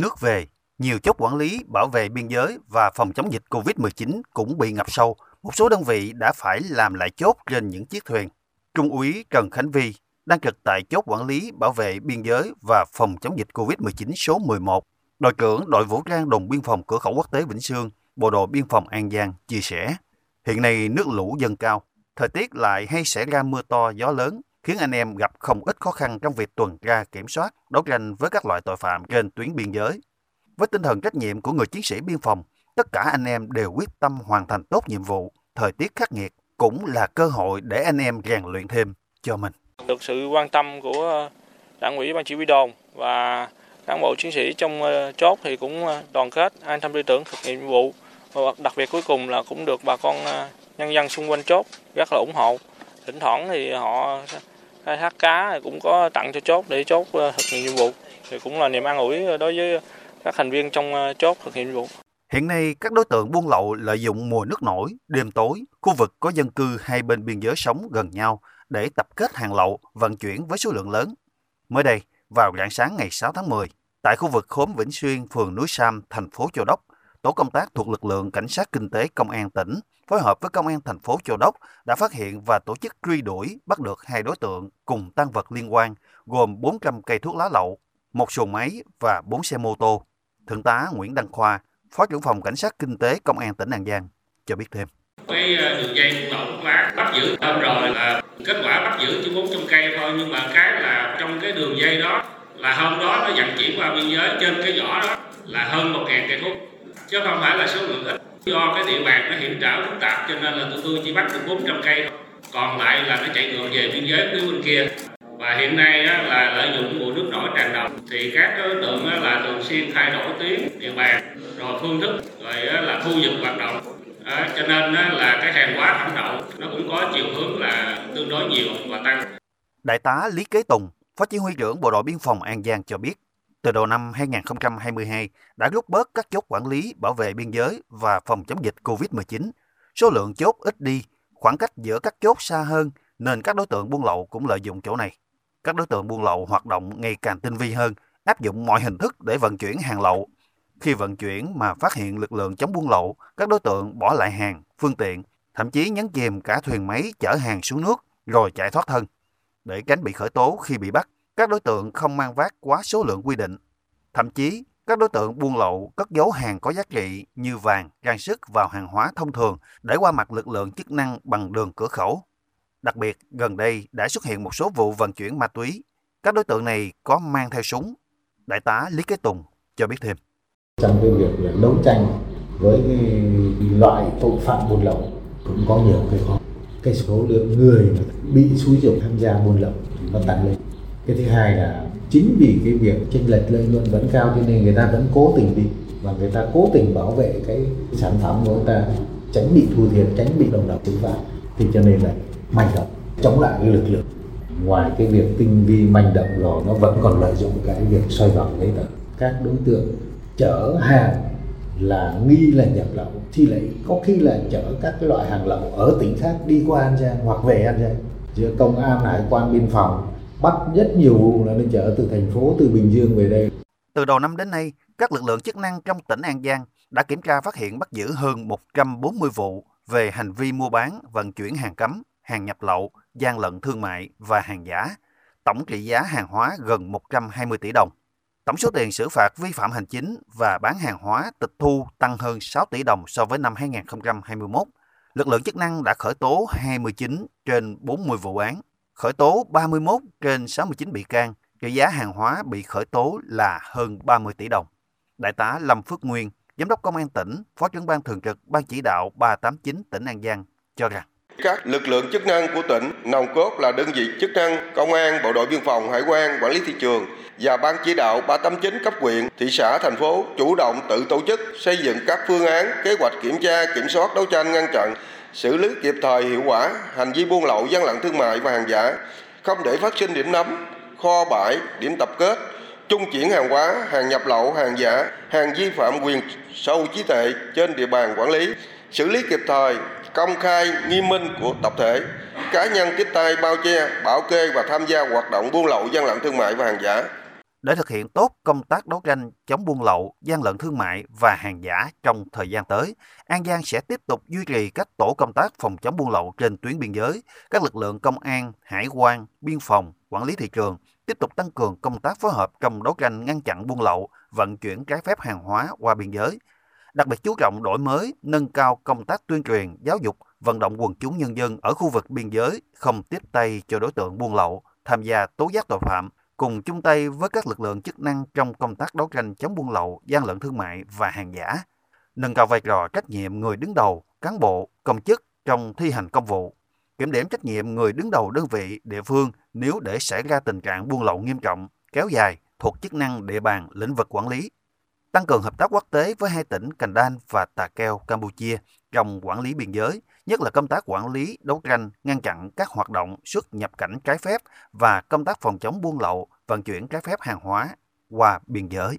nước về, nhiều chốt quản lý bảo vệ biên giới và phòng chống dịch COVID-19 cũng bị ngập sâu. Một số đơn vị đã phải làm lại chốt trên những chiếc thuyền. Trung úy Trần Khánh Vi đang trực tại chốt quản lý bảo vệ biên giới và phòng chống dịch COVID-19 số 11. Đội trưởng đội vũ trang đồn biên phòng cửa khẩu quốc tế Vĩnh Sương, Bộ đội biên phòng An Giang chia sẻ, hiện nay nước lũ dâng cao, thời tiết lại hay xảy ra mưa to gió lớn, khiến anh em gặp không ít khó khăn trong việc tuần tra kiểm soát, đấu tranh với các loại tội phạm trên tuyến biên giới. Với tinh thần trách nhiệm của người chiến sĩ biên phòng, tất cả anh em đều quyết tâm hoàn thành tốt nhiệm vụ. Thời tiết khắc nghiệt cũng là cơ hội để anh em rèn luyện thêm cho mình. Được sự quan tâm của đảng ủy ban chỉ huy đồn và cán bộ chiến sĩ trong ờ, chốt thì cũng ờ, đoàn kết an tâm tư tưởng thực hiện nhiệm vụ và đặc biệt cuối cùng là cũng được bà con ờ, nhân dân xung quanh chốt rất là ủng hộ thỉnh thoảng thì họ khai thác cá thì cũng có tặng cho chốt để chốt ờ, thực hiện nhiệm vụ thì cũng là niềm an ủi đối với các thành viên trong ờ, chốt thực hiện nhiệm vụ Hiện nay, các đối tượng buôn lậu lợi dụng mùa nước nổi, đêm tối, khu vực có dân cư hai bên biên giới sống gần nhau để tập kết hàng lậu, vận chuyển với số lượng lớn. Mới đây, vào rạng sáng ngày 6 tháng 10, tại khu vực khóm Vĩnh Xuyên, phường Núi Sam, thành phố Châu Đốc, tổ công tác thuộc lực lượng cảnh sát kinh tế công an tỉnh phối hợp với công an thành phố Châu Đốc đã phát hiện và tổ chức truy đuổi bắt được hai đối tượng cùng tăng vật liên quan gồm 400 cây thuốc lá lậu, một xuồng máy và 4 xe mô tô. Thượng tá Nguyễn Đăng Khoa, Phó trưởng phòng cảnh sát kinh tế công an tỉnh An Giang cho biết thêm. Cái ờ, đường dây buôn lậu thuốc lá bắt giữ hôm rồi? Là kết quả bắt giữ chỉ 400 cây thôi nhưng mà cái là trong cái đường dây đó là hôm đó nó vận chuyển qua biên giới trên cái vỏ đó là hơn một ngàn cây thuốc chứ không phải là số lượng ít do cái địa bàn nó hiểm trở phức tạp cho nên là tụi tôi chỉ bắt được 400 cây còn lại là nó chạy ngược về biên giới phía bên kia. Và hiện nay á, là lợi dụng mùa nước nổi tràn đồng thì các đối tượng á, là thường xuyên thay đổi tuyến địa bàn rồi phương thức rồi á, là thu vực hoạt động. À, cho nên á, là cái hàng hóa thẩm đậu nó cũng có chiều hướng là tương đối nhiều và tăng. Đại tá Lý Kế Tùng, Phó Chỉ huy trưởng Bộ đội Biên phòng An Giang cho biết, từ đầu năm 2022 đã rút bớt các chốt quản lý bảo vệ biên giới và phòng chống dịch COVID-19. Số lượng chốt ít đi, khoảng cách giữa các chốt xa hơn nên các đối tượng buôn lậu cũng lợi dụng chỗ này. Các đối tượng buôn lậu hoạt động ngày càng tinh vi hơn, áp dụng mọi hình thức để vận chuyển hàng lậu. Khi vận chuyển mà phát hiện lực lượng chống buôn lậu, các đối tượng bỏ lại hàng, phương tiện, thậm chí nhấn chìm cả thuyền máy chở hàng xuống nước rồi chạy thoát thân. Để tránh bị khởi tố khi bị bắt, các đối tượng không mang vác quá số lượng quy định. Thậm chí, các đối tượng buôn lậu cất giấu hàng có giá trị như vàng, trang sức vào hàng hóa thông thường để qua mặt lực lượng chức năng bằng đường cửa khẩu. Đặc biệt, gần đây đã xuất hiện một số vụ vận chuyển ma túy. Các đối tượng này có mang theo súng. Đại tá Lý Kế Tùng cho biết thêm. Trong cái việc đấu tranh với cái loại tội phạm buôn lậu cũng có nhiều cái khó. Cái số lượng người bị xúi dục tham gia buôn lậu nó tăng lên. Cái thứ hai là chính vì cái việc chênh lệch lợi nhuận vẫn cao cho nên người ta vẫn cố tình đi và người ta cố tình bảo vệ cái sản phẩm của người ta tránh bị thua thiệt, tránh bị đồng đảo chứng phạt. Thì cho nên là manh động chống lại cái lực lượng. Ngoài cái việc tinh vi manh động rồi nó vẫn còn lợi dụng cái việc xoay vòng giấy tờ. Các đối tượng chở hàng là nghi là nhập lậu thì lại có khi là chở các cái loại hàng lậu ở tỉnh khác đi qua An Giang hoặc về An Giang. Giữa công an hải quan biên phòng bắt rất nhiều vụ là nên chở từ thành phố từ Bình Dương về đây Từ đầu năm đến nay, các lực lượng chức năng trong tỉnh An Giang đã kiểm tra phát hiện bắt giữ hơn 140 vụ về hành vi mua bán, vận chuyển hàng cấm, hàng nhập lậu, gian lận thương mại và hàng giả. Tổng trị giá hàng hóa gần 120 tỷ đồng. Tổng số tiền xử phạt vi phạm hành chính và bán hàng hóa tịch thu tăng hơn 6 tỷ đồng so với năm 2021. Lực lượng chức năng đã khởi tố 29 trên 40 vụ án, khởi tố 31 trên 69 bị can, trị giá hàng hóa bị khởi tố là hơn 30 tỷ đồng. Đại tá Lâm Phước Nguyên, Giám đốc Công an tỉnh, Phó trưởng ban thường trực Ban chỉ đạo 389 tỉnh An Giang cho rằng các lực lượng chức năng của tỉnh nòng cốt là đơn vị chức năng công an bộ đội biên phòng hải quan quản lý thị trường và ban chỉ đạo 389 cấp huyện thị xã thành phố chủ động tự tổ chức xây dựng các phương án kế hoạch kiểm tra kiểm soát đấu tranh ngăn chặn xử lý kịp thời, hiệu quả, hành vi buôn lậu, gian lận thương mại và hàng giả. Không để phát sinh điểm nóng, kho bãi, điểm tập kết, trung chuyển hàng hóa, hàng nhập lậu, hàng giả, hàng vi phạm quyền sở hữu trí tuệ trên địa bàn quản lý. Xử lý kịp thời, công khai, nghiêm minh của tập thể, cá nhân tiếp tay, bao che, bảo kê và tham gia hoạt động buôn lậu, gian lận thương mại và hàng giả để thực hiện tốt công tác đấu tranh chống buôn lậu, gian lận thương mại và hàng giả trong thời gian tới, An Giang sẽ tiếp tục duy trì các tổ công tác phòng chống buôn lậu trên tuyến biên giới, các lực lượng công an, hải quan, biên phòng, quản lý thị trường tiếp tục tăng cường công tác phối hợp trong đấu tranh ngăn chặn buôn lậu, vận chuyển trái phép hàng hóa qua biên giới. Đặc biệt chú trọng đổi mới, nâng cao công tác tuyên truyền, giáo dục, vận động quần chúng nhân dân ở khu vực biên giới không tiếp tay cho đối tượng buôn lậu, tham gia tố giác tội phạm, cùng chung tay với các lực lượng chức năng trong công tác đấu tranh chống buôn lậu, gian lận thương mại và hàng giả, nâng cao vai trò trách nhiệm người đứng đầu, cán bộ, công chức trong thi hành công vụ, kiểm điểm trách nhiệm người đứng đầu đơn vị, địa phương nếu để xảy ra tình trạng buôn lậu nghiêm trọng, kéo dài thuộc chức năng địa bàn lĩnh vực quản lý. Tăng cường hợp tác quốc tế với hai tỉnh Cành Đan và Tà Keo, Campuchia trong quản lý biên giới, nhất là công tác quản lý, đấu tranh, ngăn chặn các hoạt động xuất nhập cảnh trái phép và công tác phòng chống buôn lậu, vận chuyển trái phép hàng hóa qua biên giới.